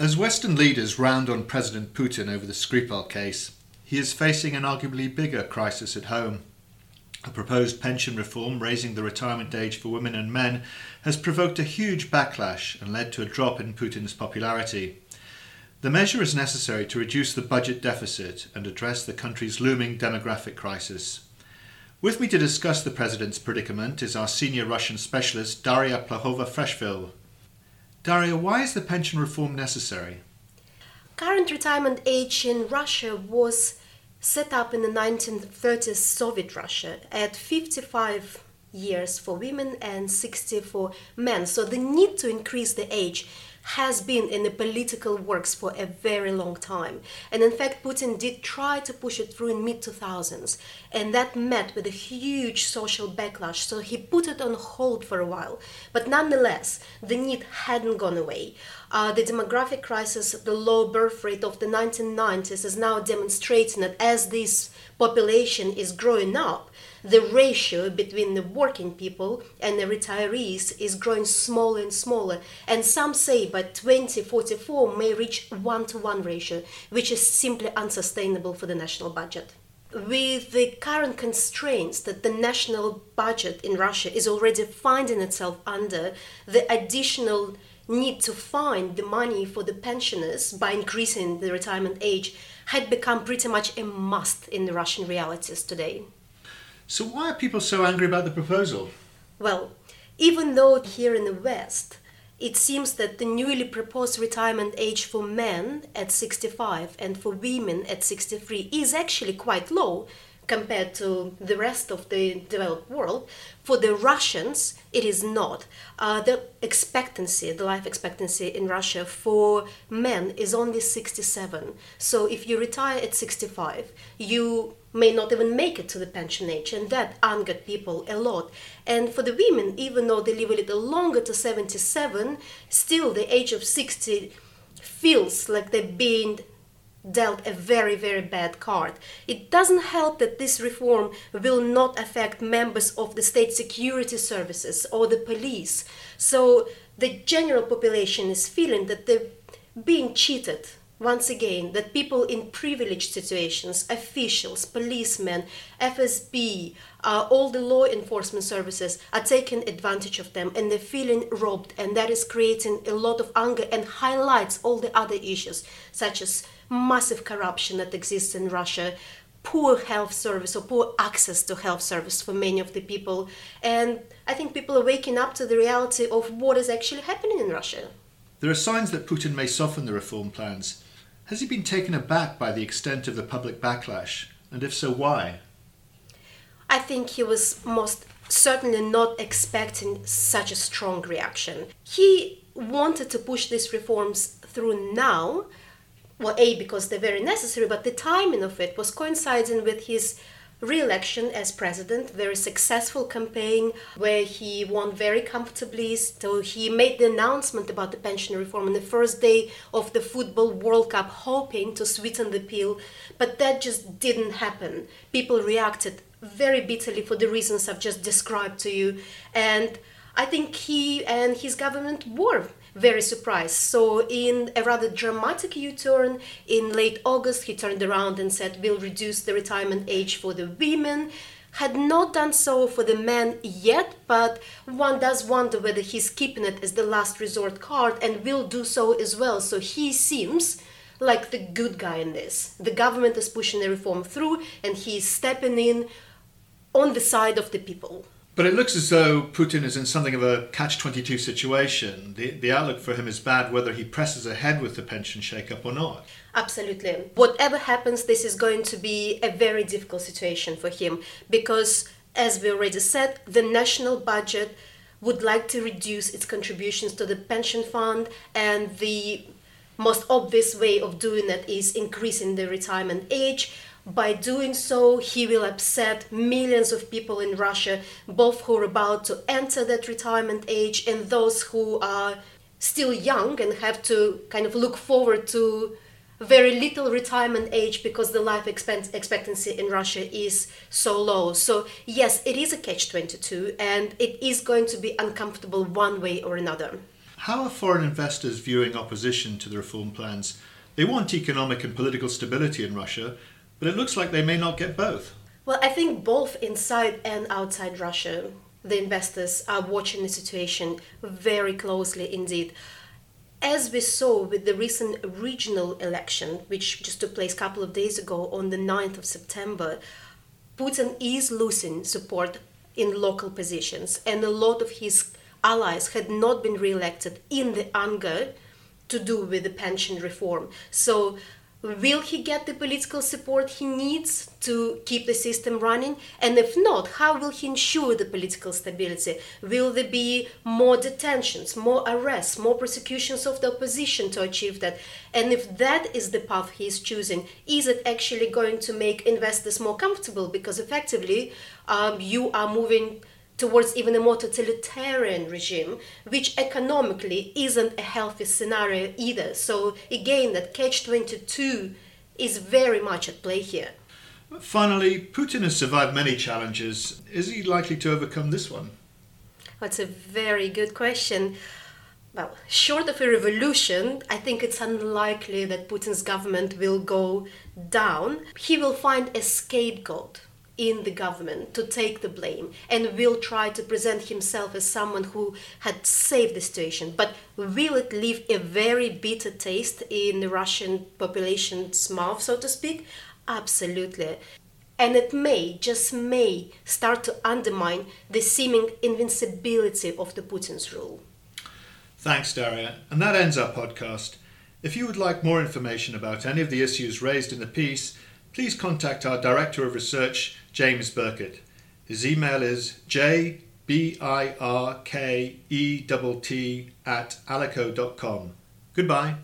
As Western leaders round on President Putin over the Skripal case, he is facing an arguably bigger crisis at home. A proposed pension reform raising the retirement age for women and men has provoked a huge backlash and led to a drop in Putin's popularity. The measure is necessary to reduce the budget deficit and address the country's looming demographic crisis. With me to discuss the president's predicament is our senior Russian specialist, Daria Plahova Freshville. Daria, why is the pension reform necessary? Current retirement age in Russia was set up in the 1930s Soviet Russia at 55 years for women and 60 for men. So the need to increase the age has been in the political works for a very long time. And in fact, Putin did try to push it through in mid 2000s, and that met with a huge social backlash. So he put it on hold for a while. But nonetheless, the need hadn't gone away. Uh, the demographic crisis, the low birth rate of the 1990s is now demonstrating that as this population is growing up, the ratio between the working people and the retirees is growing smaller and smaller. And some say by 2044 may reach one to one ratio, which is simply unsustainable for the national budget. With the current constraints that the national budget in Russia is already finding itself under, the additional need to find the money for the pensioners by increasing the retirement age had become pretty much a must in the Russian realities today. So, why are people so angry about the proposal? Well, even though here in the West, it seems that the newly proposed retirement age for men at 65 and for women at 63 is actually quite low compared to the rest of the developed world. For the Russians, it is not. Uh, the expectancy, the life expectancy in Russia for men is only 67. So if you retire at 65, you may not even make it to the pension age, and that angered people a lot. And for the women, even though they live a little longer to 77, still the age of 60 feels like they're being dealt a very, very bad card. It doesn't help that this reform will not affect members of the state security services or the police. So the general population is feeling that they're being cheated once again that people in privileged situations, officials, policemen, FSB, uh, all the law enforcement services are taking advantage of them and they're feeling robbed, and that is creating a lot of anger and highlights all the other issues, such as massive corruption that exists in Russia, poor health service or poor access to health service for many of the people. And I think people are waking up to the reality of what is actually happening in Russia. There are signs that Putin may soften the reform plans. Has he been taken aback by the extent of the public backlash? And if so, why? I think he was most certainly not expecting such a strong reaction. He wanted to push these reforms through now well, A, because they're very necessary, but the timing of it was coinciding with his re-election as president. Very successful campaign where he won very comfortably. So he made the announcement about the pension reform on the first day of the football world cup hoping to sweeten the pill but that just didn't happen. People reacted very bitterly for the reasons i've just described to you and i think he and his government were very surprised. So, in a rather dramatic U turn, in late August, he turned around and said, We'll reduce the retirement age for the women. Had not done so for the men yet, but one does wonder whether he's keeping it as the last resort card and will do so as well. So, he seems like the good guy in this. The government is pushing the reform through, and he's stepping in on the side of the people. But it looks as though Putin is in something of a catch 22 situation. The, the outlook for him is bad whether he presses ahead with the pension shake-up or not. Absolutely. Whatever happens, this is going to be a very difficult situation for him because, as we already said, the national budget would like to reduce its contributions to the pension fund, and the most obvious way of doing that is increasing the retirement age by doing so, he will upset millions of people in Russia, both who are about to enter that retirement age and those who are still young and have to kind of look forward to very little retirement age because the life expectancy in Russia is so low. So, yes, it is a catch 22 and it is going to be uncomfortable one way or another. How are foreign investors viewing opposition to the reform plans? They want economic and political stability in Russia, but it looks like they may not get both. Well, I think both inside and outside Russia, the investors are watching the situation very closely indeed. As we saw with the recent regional election, which just took place a couple of days ago on the 9th of September, Putin is losing support in local positions, and a lot of his allies had not been re-elected in the anger to do with the pension reform. So will he get the political support he needs to keep the system running? And if not how will he ensure the political stability? Will there be more detentions more arrests more prosecutions of the opposition to achieve that? And if that is the path he is choosing is it actually going to make investors more comfortable? Because effectively um, you are moving towards even a more totalitarian regime, which economically isn't a healthy scenario either. So, again, that catch 22 is very much at play here. Finally, Putin has survived many challenges. Is he likely to overcome this one? That's a very good question. Well, short of a revolution, I think it's unlikely that Putin's government will go down. He will find a scapegoat in the government to take the blame and will try to present himself as someone who had saved the situation. But will it leave a very bitter taste in the Russian population's mouth, so to speak? Absolutely. And it may, just may, start to undermine the seeming invincibility of the Putin's rule. Thanks, Daria. And that ends our podcast. If you would like more information about any of the issues raised in the piece, please contact our Director of Research, James Birkett. His email is jbirkett at alaco.com. Goodbye.